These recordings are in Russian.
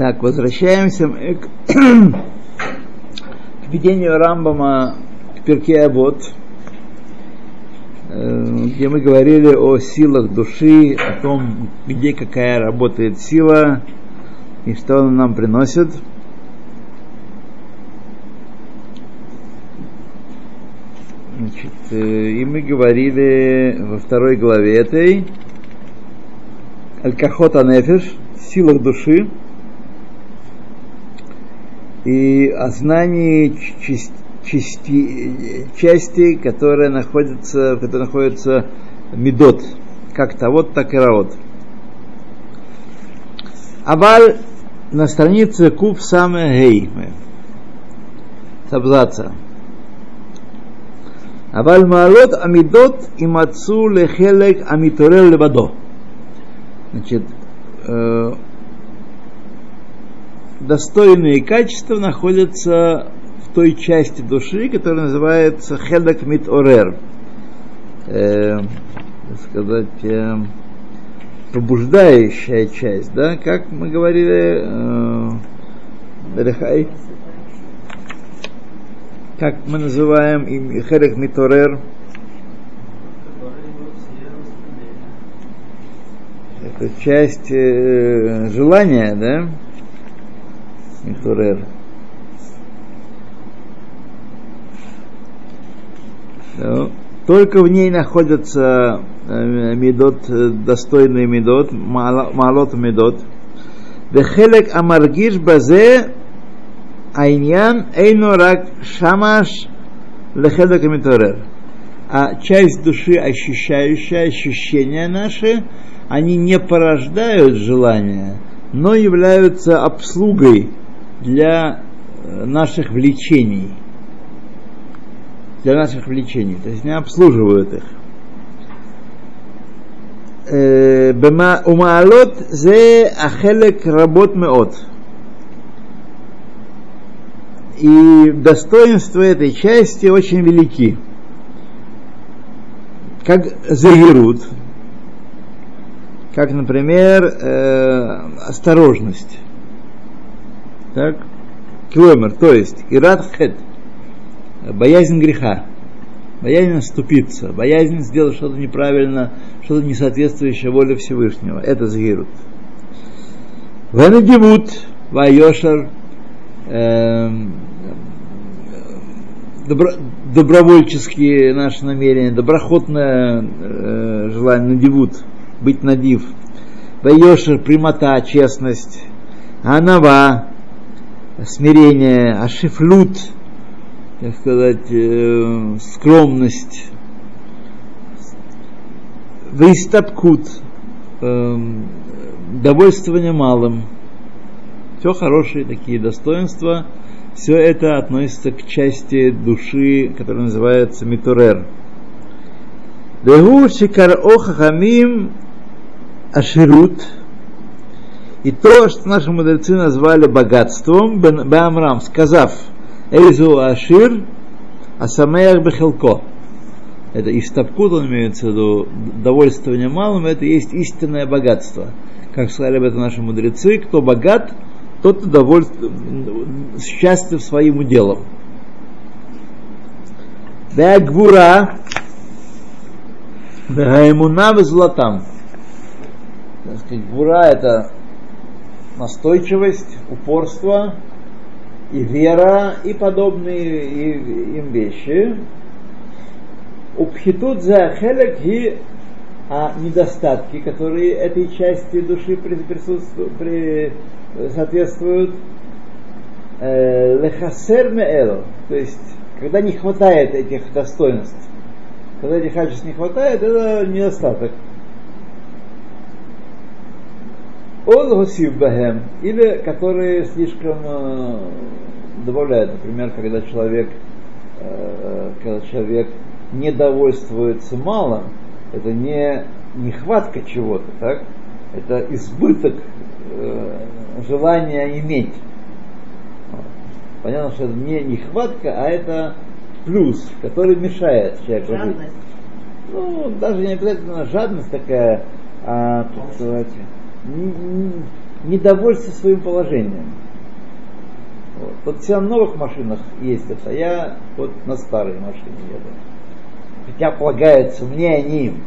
Так, возвращаемся к, к видению Рамбама к Перке Абот, э, где мы говорили о силах души, о том, где какая работает сила и что она нам приносит. Значит, э, и мы говорили во второй главе этой Аль-Кахота Нефиш, силах души, и о знании части, части, которая находится, в которой находится медот, как тавод, так и раот. Аваль на странице Куб Саме Гей с абзаца. Аваль Маалот Амидот и Мацу Лехелек Амиторел Лебадо. Значит, э, достойные качества находятся в той части души, которая называется хедак мит орер. Э, сказать, э, пробуждающая часть, да, как мы говорили, э, как мы называем им хедак мит орер, это часть э, желания, да, Митурер. Только в ней находятся э, медот, э, достойный медот, малот медот. Вехелек амаргиш базе айнян рак шамаш лехелек митурер. А часть души, ощущающая ощущения наши, они не порождают желания, но являются обслугой для э, наших влечений. Для наших влечений. То есть не обслуживают их. Э, умаалот зе ахелек работ меот. И достоинства этой части очень велики. Как заирут, как, например, э, осторожность. Так? Киломер, то есть ират хет, боязнь греха, боязнь оступиться, боязнь сделать что-то неправильно, что-то не соответствующее воле Всевышнего. Это загирут. Венедивут, вайошар, эм, добро, добровольческие наши намерения, доброхотное э, желание, надивут, быть надив. Вайошер, прямота, честность. Анава, смирение, ашифлют, так сказать, э, скромность, вейстаткут, э, довольствование малым. Все хорошие такие достоинства. Все это относится к части души, которая называется митурер. Дегу шикар охахамим аширут – и то, что наши мудрецы назвали богатством, Бамрам, сказав, Эйзу Ашир, Асамеях Бехелко. Это истапкут, он имеется в виду довольствование малым, это есть истинное богатство. Как сказали об этом наши мудрецы, кто богат, тот довольствует, счастлив своим уделом. Да гвура, да имуна золотам. Гвура это настойчивость, упорство и вера и подобные им вещи. Упхитут за хелек и а недостатки, которые этой части души присутствуют, при, соответствуют э, лехасер меэл, то есть когда не хватает этих достоинств, когда этих качеств не хватает, это недостаток. Олгусив бахем, или которые слишком э, добавляют, например, когда человек, э, когда человек не довольствуется малым, это не нехватка чего-то, так? Это избыток э, желания иметь. Понятно, что это не нехватка, а это плюс, который мешает человеку жить. Ну, даже не обязательно жадность такая, а, так сказать, недовольство своим положением. Вот. вот все на новых машинах ездят, а я вот на старой машине еду. Хотя полагается мне, а не им.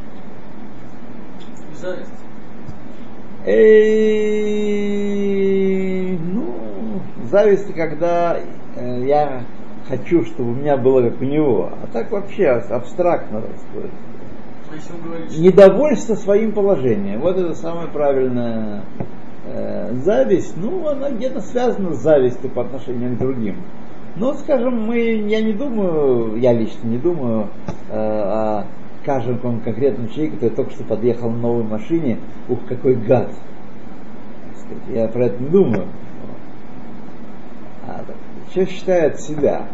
Зависть. Эй, ну, зависть, когда э, я хочу, чтобы у меня было как у него. А так вообще абстрактно, так Недовольство своим положением. Вот это самое правильное. Э, зависть, ну, она где-то связана с завистью по отношению к другим. Но, скажем, мы, я не думаю, я лично не думаю э, о каждом кон- конкретном человеке, который только что подъехал на новой машине, ух, какой гад. Я про это не думаю. А, так, человек считает себя,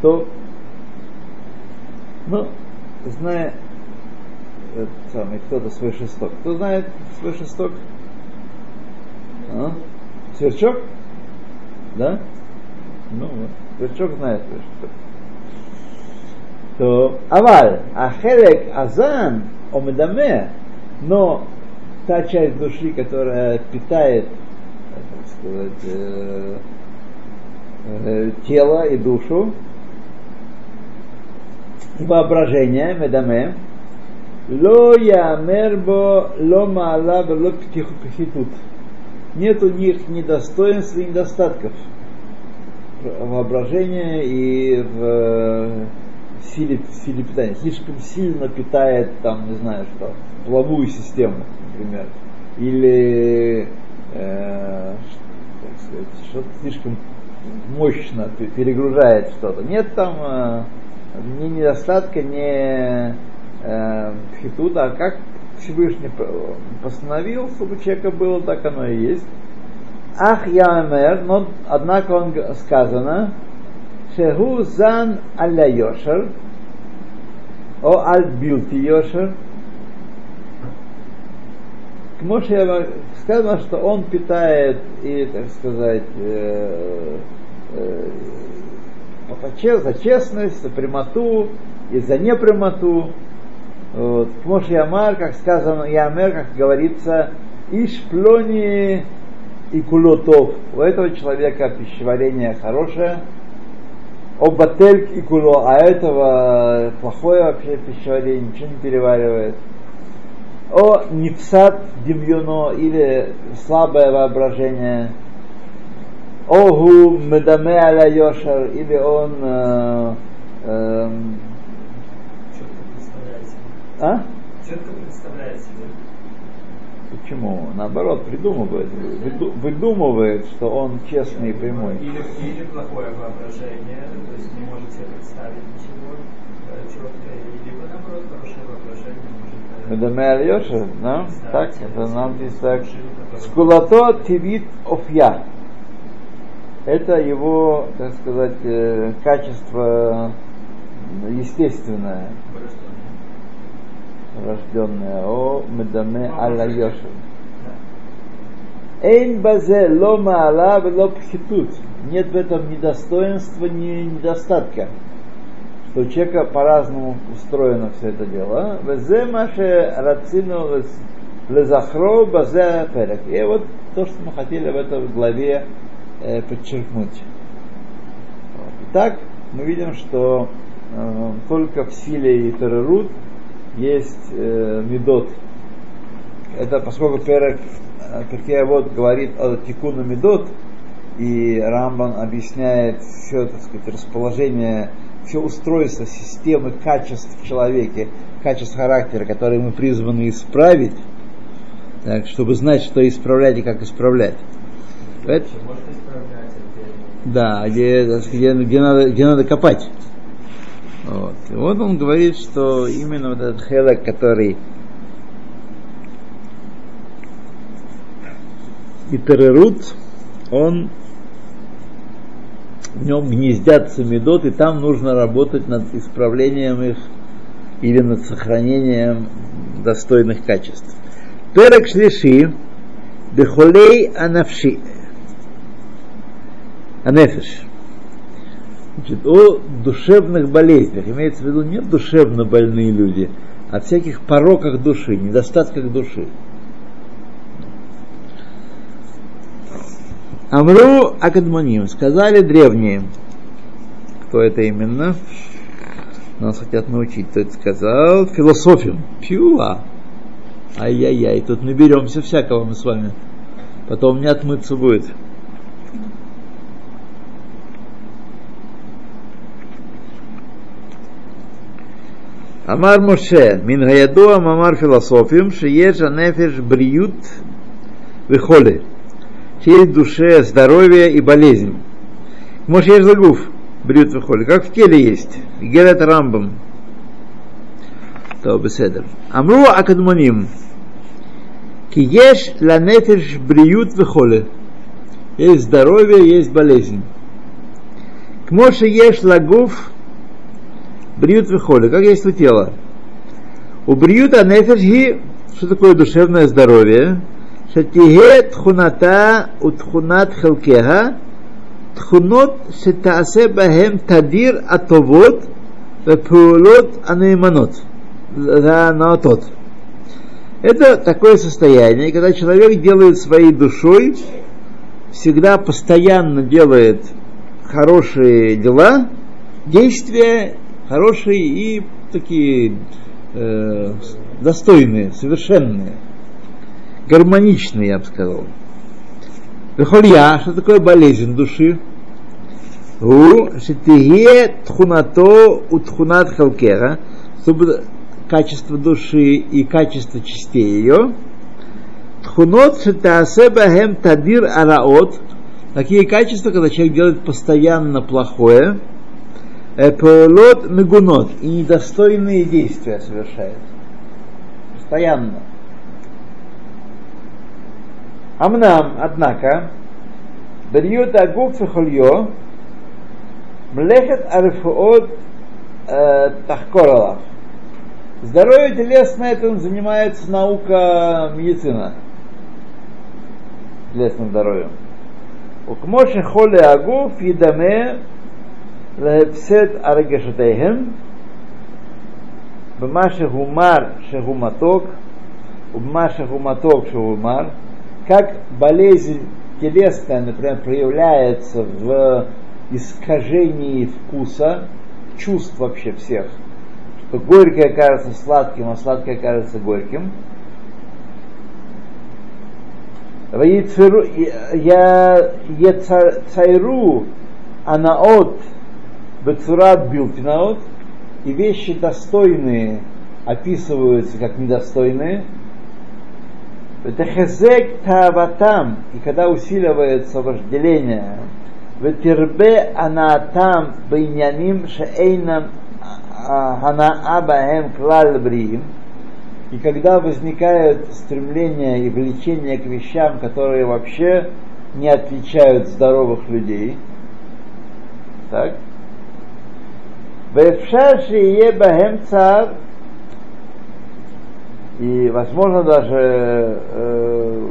то, ну, зная этот самый, кто-то свой шесток. Кто знает свой шесток? А? Сверчок? Да? Ну вот, сверчок знает свой шесток. То, аваль, ахелек азан, омедаме, но та часть души, которая питает, так сказать, э, э, тело и душу, воображение, медаме, ло ямербо ло маала ло пхитут. Нет у них ни достоинств, ни недостатков воображения и в э, силе, силе питания. Слишком сильно питает там, не знаю что, половую систему, например. Или э, что-то слишком мощно пе- перегружает что-то. Нет там ни недостатка, ни э, пхитута, а как Всевышний постановил, чтобы у человека было, так оно и есть. Ах Ямер, но однако он сказано, Шеху зан аля йошер, о аль билти йошер, к Моше сказано, что он питает и, так сказать, э, э, за че- за честность, за прямоту и за непрямоту. Вот. Моше Ямар, как сказано, Ямер, как говорится, Иш плони и кулотов. У этого человека пищеварение хорошее, обательк и куло, а этого плохое вообще пищеварение, ничего не переваривает. О нипсат демьюно или слабое воображение. Огу медаме аля йошар или он э, себе. а? Четко представляет себе. Почему? Наоборот, придумывает, выду- выдумывает, что он честный и прямой. Или, или плохое воображение, то есть не может себе представить ничего э, четко, либо наоборот хорошее воображение может... э, Медаме аля йошар, да? Так, это нам здесь так. Скулато тивит офья. Это его, так сказать, э, качество естественное, рожденное. О медаме йошар. Да. Эйн базе ло маала вело пхитут. Нет в этом ни достоинства, ни недостатка. Что у человека по-разному устроено все это дело. Везе маше рацину лезахро базе перек. И вот то, что мы хотели в этой главе э, подчеркнуть. Вот. Итак, мы видим, что э, только в силе и терерут есть э, медот, это поскольку Перек, Перкея вот говорит о тикуну медот, и Рамбан объясняет все, так сказать, расположение, все устройство системы качеств в человеке, качеств характера, которые мы призваны исправить, так, чтобы знать, что исправлять и как исправлять. Это. Да, где, где, где надо, где надо копать. Вот. И вот он говорит, что именно вот этот хелек, который и он в нем гнездятся медот, и там нужно работать над исправлением их или над сохранением достойных качеств. Перек шлиши, бехолей анавши, анефиш. Значит, о душевных болезнях. Имеется в виду не душевно больные люди, а всяких пороках души, недостатках души. Амру Акадмоним, сказали древние. Кто это именно? Нас хотят научить, кто это сказал. Философию. Пьюа. Ай-яй-яй, тут наберемся всякого мы с вами. Потом не отмыться будет. Амар Моше, мин гаяду амар философием, шиеш анефеш бриют вихоле. Есть в душе здоровье и болезнь. Может, есть загув, бриют вихоле, как в теле есть. Герет рамбам. То беседер. Амру акадмоним. Ки еш ланефеш бриют вихоле. Есть здоровье, есть болезнь. К Моше еш лагув бриют выходит, как есть у тела. У бриюта нефеш что такое душевное здоровье? Шатиге тхуната утхунат хелкеха тхунот шетаасе бахем тадир атовот вепулот анейманот наотот. Это такое состояние, когда человек делает своей душой, всегда постоянно делает хорошие дела, действия хорошие и такие э, достойные, совершенные, гармоничные, я бы сказал. Вехолья, что такое болезнь души? У шитие тхунато у тхунат халкера, чтобы качество души и качество частей ее. Тхунот шитаасе бахем тадир араот, такие качества, когда человек делает постоянно плохое, Паулот мегунот и недостойные действия совершает. Постоянно. Амнам, однако, Дарьют Агуф Хольё, Млехет Арифуот Тахкоралах. Здоровье телесное, этим занимается наука медицина. Телесным здоровьем. Укмоши холе агуф едаме להפסד הרגשותיהם במה שהוא מר שהוא מתוק ובמה שהוא מתוק שהוא мар, как болезнь телесная, например, проявляется в искажении вкуса, чувств вообще всех, что горькое кажется сладким, а сладкое кажется горьким. Я цайру анаот Бецурат билтинаот, и вещи достойные описываются как недостойные. Это хезек таватам, и когда усиливается вожделение, ветербе анатам бейняним шеэйнам ханаа баэм клал бриим, и когда возникает стремление и влечение к вещам, которые вообще не отличают здоровых людей, так, Вэфшар шиеба хемцар, и возможно даже э,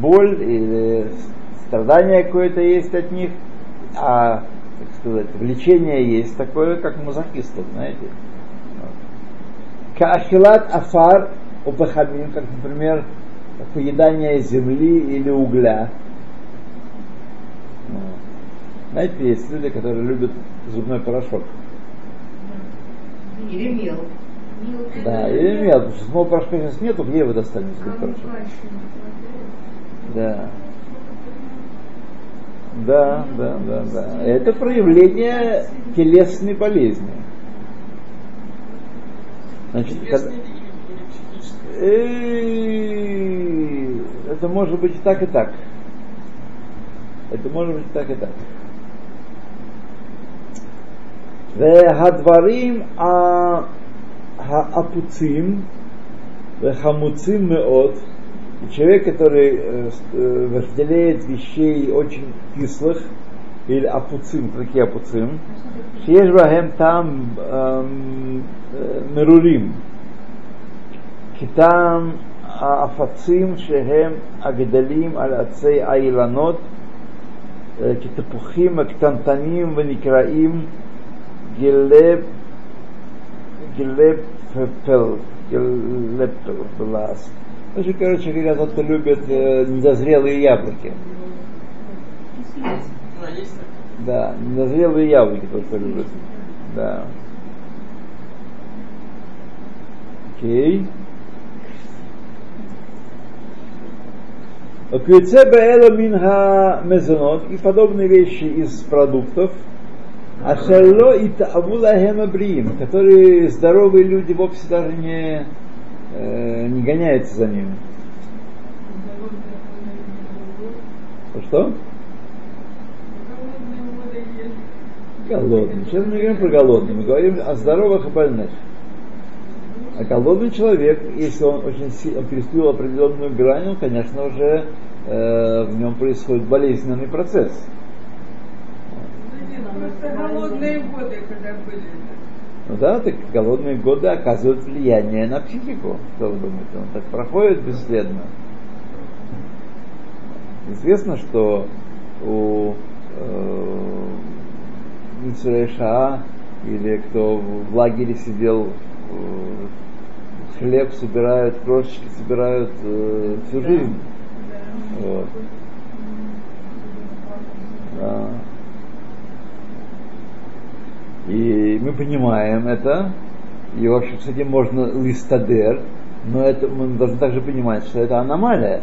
боль или страдание какое-то есть от них, а так сказать, влечение есть такое, как мазохистов, знаете. Каахилат афар упахамин, как, например, поедание земли или угля – знаете, есть люди, которые любят зубной порошок. Или мел. Да, или мел, потому что зубного порошка сейчас нету, где его достанете зубной порошок? Да. Да, да, да, да. Это проявление телесной болезни. Значит, когда... Это может быть и так, и так. Это может быть и так, и так. והדברים האפוצים וחמוצים מאוד, человек, который э, разделяет вещей очень кислых, или апуцим, какие апуцим, שיש בהם טעם מרורים, כטעם האפצים שהם הגדלים על עצי האילנות, כתפוחים הקטנטנים ונקראים Гелепфел. Гелептел глаз. Очень, короче говоря, тот, кто любит э, недозрелые яблоки. Да, недозрелые яблоки тот, кто любит. Да. Окей. Кюцеба эла минха мезонот и подобные вещи из продуктов – Ашерло и таавулахем бриим, которые здоровые люди вовсе даже не, э, не гоняются за ними. Что? Голодный. Сейчас мы не говорим про голодных, мы говорим о здоровых и больных. А голодный человек, если он очень сильно переступил определенную грань, он, конечно, уже э, в нем происходит болезненный процесс. Голодные годы, когда были. Ну да, так голодные годы оказывают влияние на психику. Что вы думаете? Он так проходит бесследно. Известно, что у э, или кто в лагере сидел, э, хлеб собирают, крошечки собирают э, всю жизнь. Вот. Да. И мы понимаем это, и вообще с этим можно листадер, но это мы должны также понимать, что это аномалия.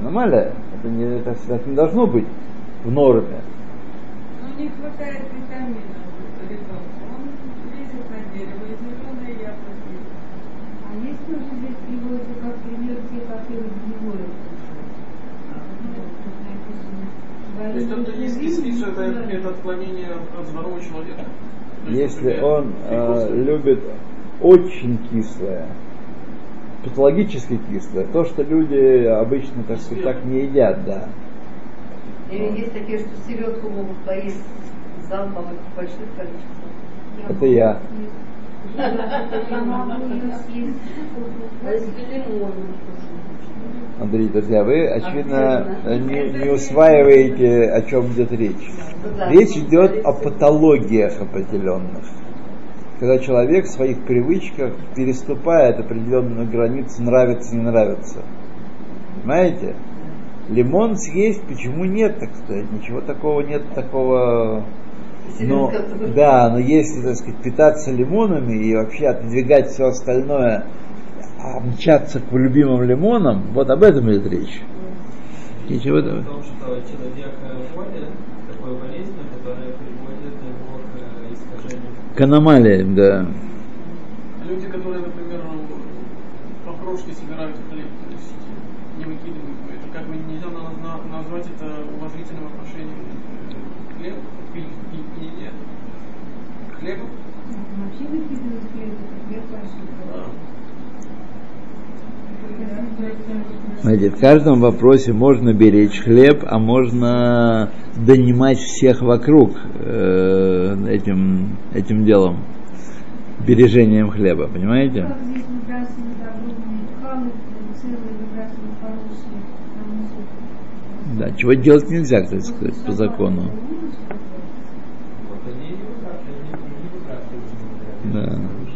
Аномалия. Это не, это, это не должно быть в норме. Ну, не хватает витаминов. Он. А есть тоже здесь приводится как пример те, которые гнилое То есть кто не это, это отклонение от здорового человека? Есть, Если он э, любит очень кислое, патологически кислое, то, что люди обычно, так сказать, так не едят, да. Или есть такие, что селедку могут поесть залпом и в больших количествах. Это я. А если лимон? Андрей, друзья, вы, очевидно, не, не усваиваете, о чем идет речь. Речь идет о патологиях определенных. Когда человек в своих привычках переступает определенную границу, нравится, не нравится. Понимаете? Лимон съесть, почему нет, так сказать, ничего такого нет, такого... Но, да, но если, так сказать, питаться лимонами и вообще отодвигать все остальное, а мчаться к любимым лимонам, вот об этом идет речь. Ничего что человек э, болен, такой болезнь, которая приводит его к э, искажению. К аномалиям, да. Люди, которые, например, по крошке собирают хлеб, то есть не выкидывают, это как бы нельзя на- на- назвать это уважительным отношением пи- к хлебу. Вообще выкидывают хлеб, это Да. Знаете, в каждом вопросе можно беречь хлеб, а можно донимать всех вокруг э, этим, этим делом, бережением хлеба, понимаете? Да, чего делать нельзя, кстати сказать, по закону. Вот они и выбрасывают, они не выбрасывают. Да.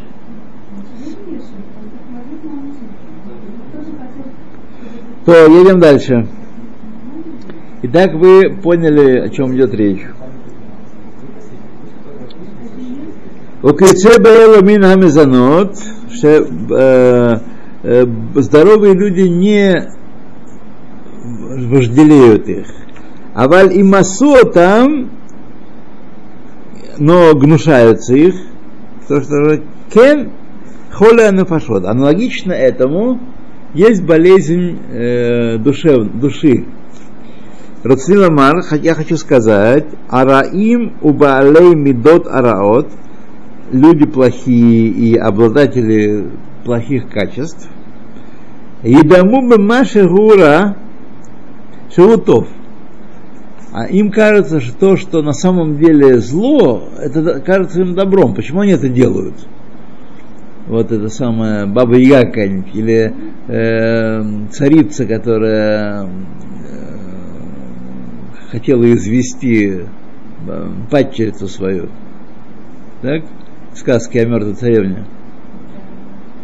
То, едем дальше. Итак, вы поняли, о чем идет речь. Укрице бэла мин хамизанот, что э, э, здоровые люди не вожделеют их. Аваль и масо там, но гнушаются их, то что кен холя нафашот. Аналогично этому есть болезнь э, душев, души. Рацлила Мар, я хочу сказать, араим убаалей мидот араот, люди плохие и обладатели плохих качеств, едаму бы маши гура шелутов. А им кажется, что то, что на самом деле зло, это кажется им добром. Почему они это делают? Вот это самая Баба Яга или э, царица, которая э, хотела извести э, падчерицу свою. Так? Сказки о мертвой царевне.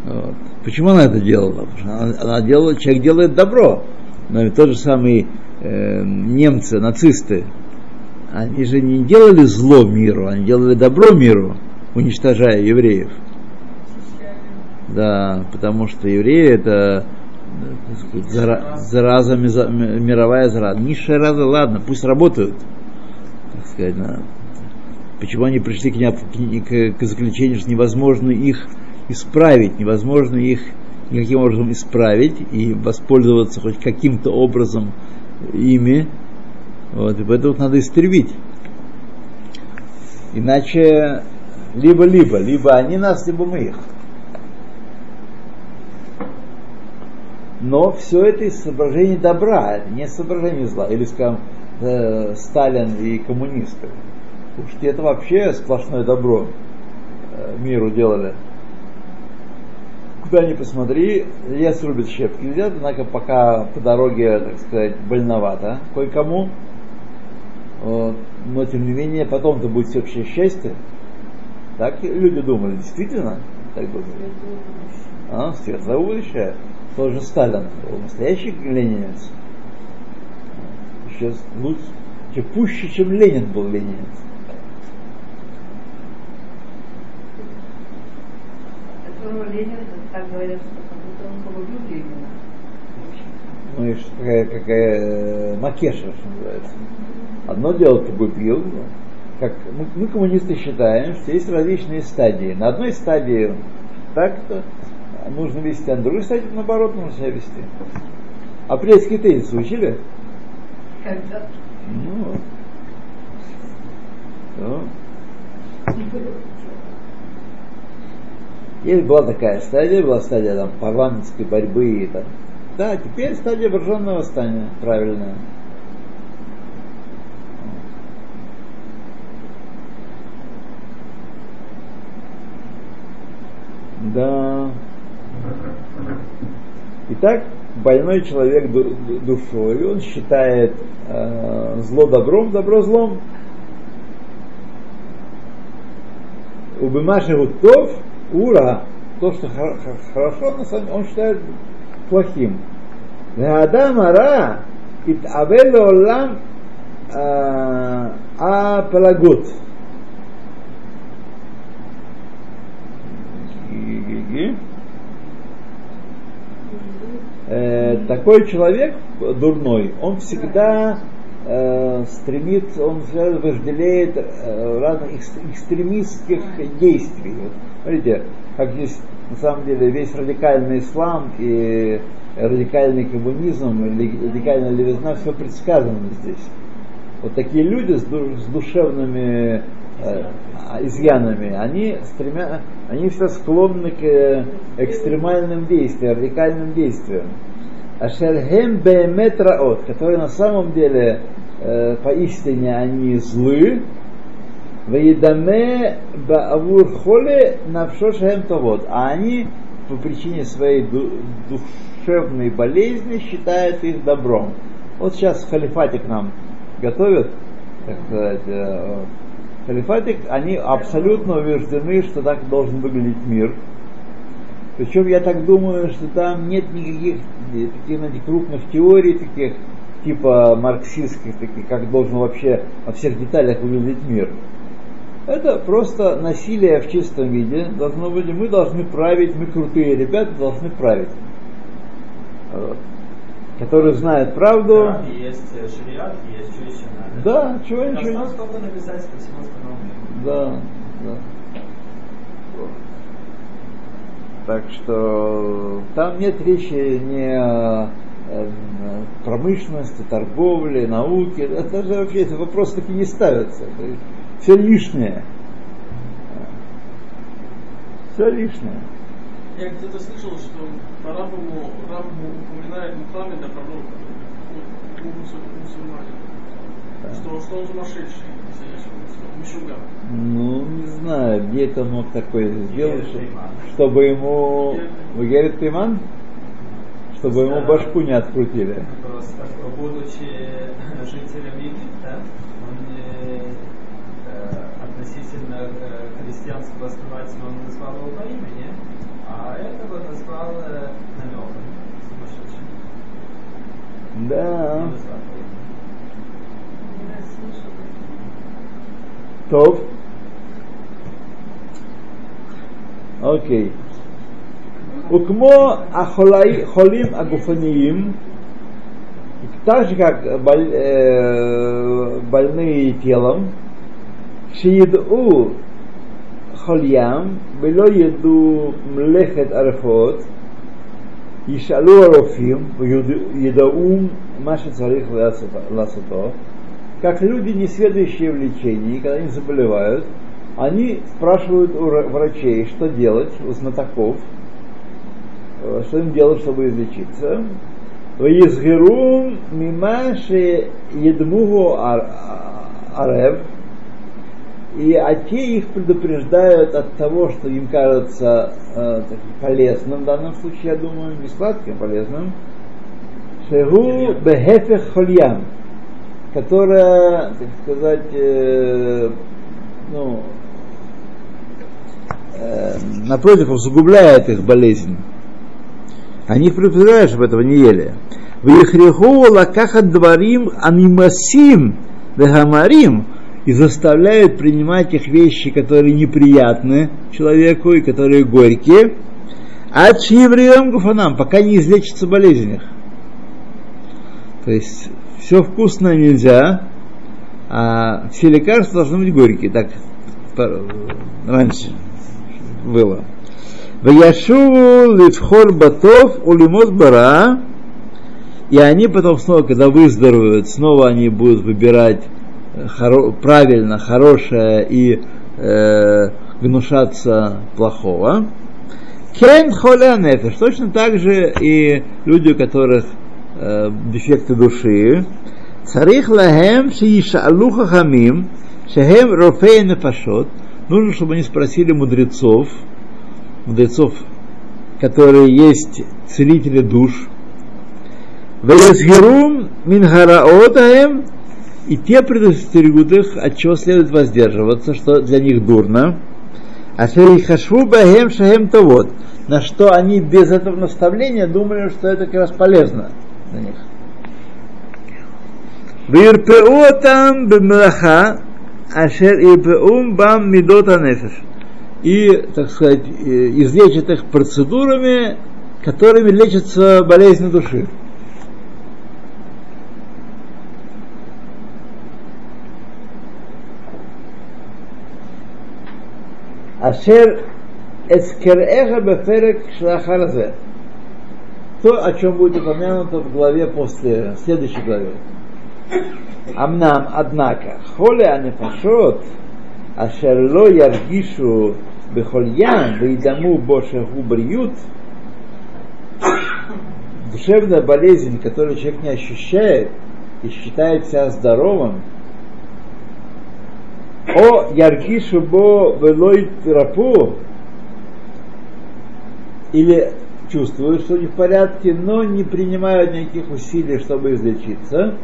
Вот. Почему она это делала? Потому что она, она делала, человек делает добро. Но ведь тот же самый э, немцы, нацисты, они же не делали зло миру, они делали добро миру, уничтожая евреев. Да, потому что евреи это так сказать, зара- зараза, мировая зараза. Низшая раза, ладно, пусть работают. Так сказать, да. Почему они пришли к, к- к заключению, что невозможно их исправить, невозможно их никаким образом исправить и воспользоваться хоть каким-то образом ими, вот, и поэтому надо истребить. Иначе либо-либо, либо они нас, либо мы их. Но все это из соображений добра, это не соображение зла. Или, скажем, э, Сталин и коммунисты. Уж это вообще сплошное добро э, миру делали. Куда ни посмотри, лес рубит щепки летят, однако пока по дороге, так сказать, больновато кое-кому. Вот. Но тем не менее, потом-то будет всеобщее счастье. Так люди думали, действительно, так думали. А, светлое будущее. Тот же Сталин был настоящий ленинец. Еще лучше, еще пуще, чем Ленин был ленинец. Которого Ленин, так говорят, что он полюбил Ленина. Ну и что, какая, какая э, макеша, что называется. Одно дело ты убил, ну, как мы, мы, коммунисты считаем, что есть различные стадии. На одной стадии так-то нужно вести, а на другой стадии наоборот нужно себя вести. Апрельский тезис учили? Когда Ну, вот. Есть была такая стадия, была стадия там, парламентской борьбы и там. Да, теперь стадия вооруженного восстания, правильная. Да. Итак, больной человек ду- ду- душой, он считает э, зло добром, добро злом. У Бимаши Гутов ура, то, что хор- хор- хорошо, на самом деле, он считает плохим. Адам ара ит авел олам а такой человек дурной, он всегда э, стремится, он всегда вожделеет э, разных экс- экстремистских действий. Вот, смотрите, как здесь на самом деле весь радикальный ислам и радикальный коммунизм, радикальная левизна, все предсказано здесь. Вот такие люди с, с душевными э, изъянами, они стремя, они все склонны к э, экстремальным действиям, радикальным действиям. Ашельхем беемет раот, которые на самом деле э, поистине они злы, Ваидаме баавур холе навшошем вот, а они по причине своей ду- душевной болезни считают их добром. Вот сейчас халифатик нам готовят, так сказать, э, халифатик, они абсолютно убеждены, что так должен выглядеть мир. Причем я так думаю, что там нет никаких таких знаете, крупных теорий, таких типа марксистских, таких, как должен вообще во всех деталях выглядеть мир. Это просто насилие в чистом виде. Должно быть, мы должны править, мы крутые ребята должны править. Вот. Которые знают правду. Да, есть э, шариат, есть что еще надо. Да, чего ничего. Осталось только написать по всему остальному миру. Да, да. Вот. Так что там нет речи не о э, промышленности, торговле, науке. Это же вообще эти вопросы таки не ставятся. Все лишнее. Все лишнее. Я где-то слышал, что ему упоминает Мухаммеда, пророка, вот, у мусуль- мусульманин. Да. Что, что он сумасшедший, я. Ну, не знаю, где это мог такое сделать, чтобы ему... Вы Герет Тейман? Чтобы ему башку не открутили. Просто будучи жителем Египта, он э, э, относительно э, христианского основателя он назвал его по имени, А это вот назвал э, намеком сумасшедшим. Да. Не расслышала. טוב. אוקיי. וכמו החולים הגופניים, так же как боль- э, больные телом, שידעו חוליים ולא ידעו מלאכת ערפות, ישאלו הרופאים וידעו מה שצריך לעשות- לעשותו, как люди, не следующие в лечении, когда они заболевают, они спрашивают у врачей, что делать, у знатоков, э, что им делать, чтобы излечиться. Изгерум мимаши едмугу арев, и а те их предупреждают от того, что им кажется э, полезным в данном случае, я думаю, не сладким, а полезным. Шегу бехефех хольям, которая, так сказать, э, ну, э, напротив, усугубляет их болезнь. Они предупреждают, чтобы этого не ели. Вихриху лакахат дворим анимасим вегамарим и заставляют принимать их вещи, которые неприятны человеку и которые горькие, а чьеврием гуфанам, пока не излечится болезнь их. То есть все вкусное нельзя, а все лекарства должны быть горькие. Так раньше было. Ваяшу лифхор батов улимот бара. И они потом снова, когда выздоровеют, снова они будут выбирать э, хоро- правильно, хорошее и э, гнушаться плохого. Кен холя. Точно так же и люди, у которых э, дефекты души. Царих лахем шиишалу хахамим, шехем рофей нефашот. Нужно, чтобы они спросили мудрецов, мудрецов, которые есть целители душ. Везгерум мингараотаем, и те предостерегут их, от чего следует воздерживаться, что для них дурно. А хашву бахем шахем то вот, на что они без этого наставления думали, что это как раз полезно для них. Вирпеотам бемлаха, ашер ирпеум бам мидота нефеш. И, так сказать, э, излечат их процедурами, которыми лечатся болезни души. Ашер эскереха беферек шлахаразе. То, о чем будет упомянуто в главе после, в следующей главе. Амнам, однако, холи анефашот, ашер ло яргишу бехольян, вейдаму бошеху бриют, душевная болезнь, которую человек не ощущает и считает себя здоровым, о яргишу бо велой рапу, или чувствуют, что не в порядке, но не принимают никаких усилий, чтобы излечиться.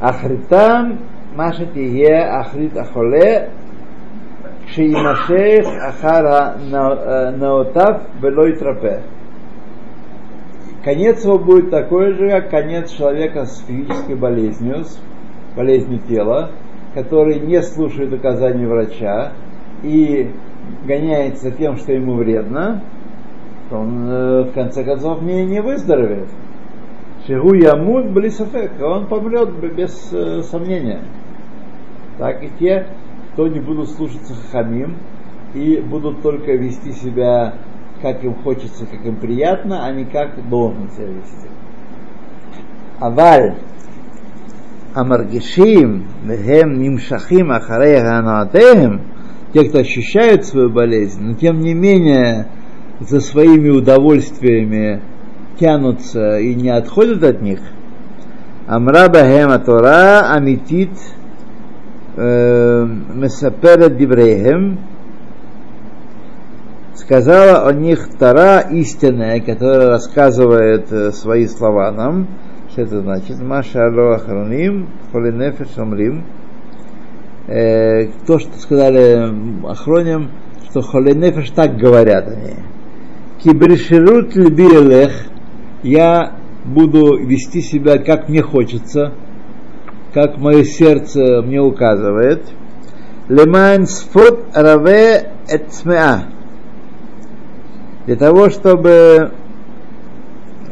Ахритам маша тие ахрит ахоле шиимашех ахара наотав велой трапе. Конец его будет такой же, как конец человека с физической болезнью, с болезнью тела, который не слушает указаний врача и гоняется тем, что ему вредно, что он э, в конце концов не, не выздоровеет. Шигу ямут блисафек, он помрет без э, сомнения. Так и те, кто не будут слушаться хамим и будут только вести себя как им хочется, как им приятно, а не как должен себя вести. Аваль Амаргишим, Вехем Нимшахим, Ахарея Ганаатеем, те, кто ощущают свою болезнь, но тем не менее за своими удовольствиями тянутся и не отходят от них, Амра Бахема Тора Амитит Месаперет Диврейхем сказала о них Тора истинная, которая рассказывает э, свои слова нам, что это значит? Маша Алло Ахроним, Холинефеш Омрим. То, что сказали охроним, что холенефеш так говорят они. Кибриширут льбиелех, я буду вести себя, как мне хочется, как мое сердце мне указывает. Лемайн сфот раве эцмеа. Для того, чтобы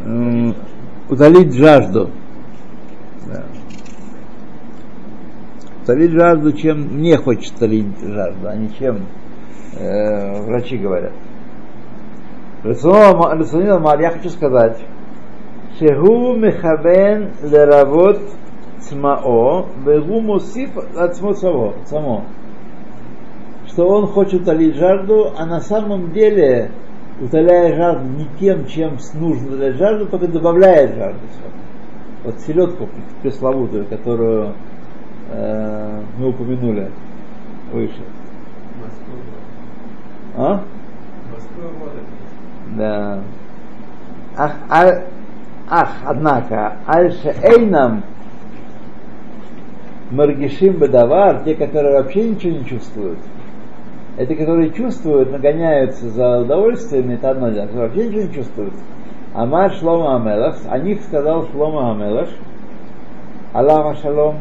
м, утолить жажду. Да. Утолить жажду, чем мне хочется утолить жажду, а не чем э, врачи говорят. Я хочу сказать, Шеху мехавен леравот цмао, вегу мусиф ацмо само. Что он хочет утолить жажду, а на самом деле утоляя жажду не тем, чем нужно для жажду, только добавляет жажду. Вот селедку пресловутую, которую э, мы упомянули выше. А? Да. Ах, а, ах, однако, альше эйнам маргишим бедавар, те, которые вообще ничего не чувствуют, это которые чувствуют, нагоняются за удовольствием, это одно дело, которые вообще ничего не чувствуют. Амар Шлома Амелах, о них сказал Шлома Амелах, Аллах Шалом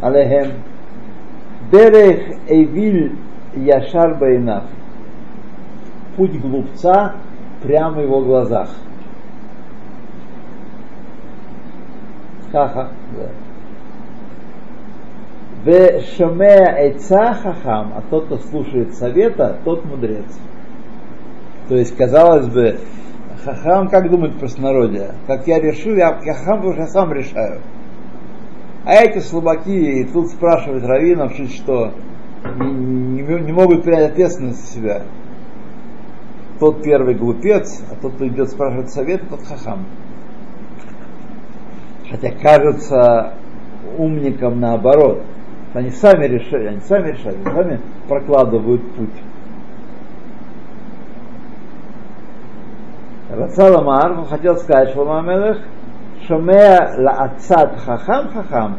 Алехем, Дерех Эвиль Яшар Байнав, путь глупца прямо в его глазах. Хаха, да. В шамея эйца хахам, а тот, кто слушает совета, тот мудрец. То есть, казалось бы, хахам как думает простонародье? Как я решил, я, я хахам, потому что я сам решаю. А эти слабаки и тут спрашивают раввинов, что не, не, не могут принять ответственность за себя. Тот первый глупец, а тот, кто идет спрашивать совет, тот хахам. Хотя кажется умникам наоборот. Они сами решают, они сами решают, они сами прокладывают путь. Рацал Амар хотел сказать Шлома Мелех, Шомея лаацат хахам хахам,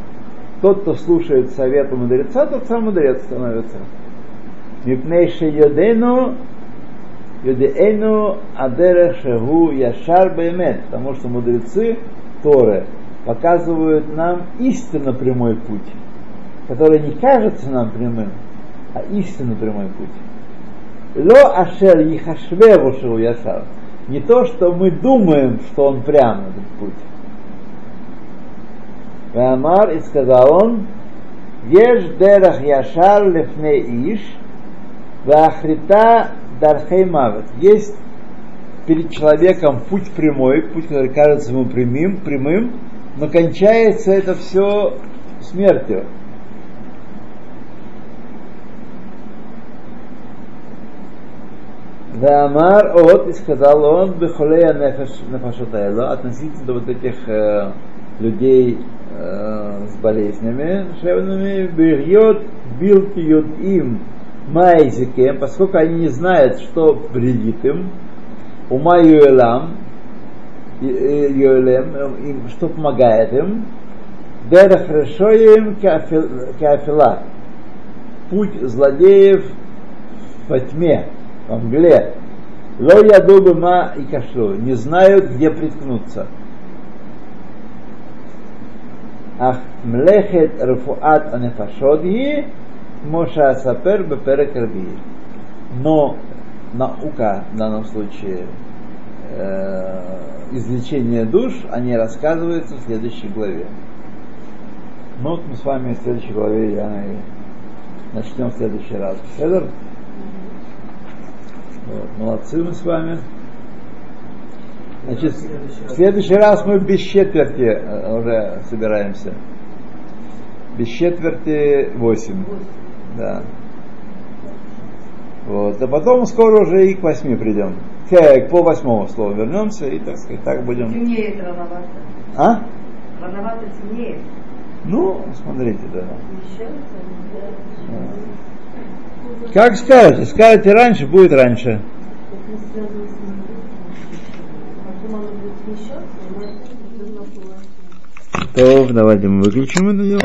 тот, кто слушает совета мудреца, тот сам мудрец становится. Мипнейши йодену Юдеэну адерех шагу яшар баймет, потому что мудрецы Торы показывают нам истинно прямой путь, который не кажется нам прямым, а истинно прямой путь. Ло ашер ехашвеву шагу яшар. Не то, что мы думаем, что он прям этот путь. Вамар и сказал он, Еш дерах яшар лефне иш, вахрита дархей мавет. Есть перед человеком путь прямой, путь, который кажется ему прямым, прямым, но кончается это все смертью. Вамар от, и сказал он, бехолея нефашотайло, относительно вот этих э, людей э, с болезнями шевными, бирьет билти им майзикем, поскольку они не знают, что вредит им, ума юэлам, юэлем, им, что помогает им, дерех решоем кеафила, путь злодеев во тьме, во мгле, ло яду ма и кашу, не знают, где приткнуться. Ах млехет рфуат анефашодги, Моша Сапер Беперек. Но наука в данном случае э, излечение душ, они рассказываются в следующей главе. Ну вот мы с вами в следующей главе я начнем в следующий раз. Федор? Вот, молодцы мы с вами. Значит, в следующий раз мы без четверти уже собираемся. Без четверти восемь. Да. Вот. А потом скоро уже и к восьми придем. К, к пол восьмого слова вернемся и, так сказать, так будем. Темнеет рановато. А? Рановато темнеет. Ну, смотрите, да. Еще Как скажете, скажете раньше, будет раньше. То, давайте мы выключим это дело.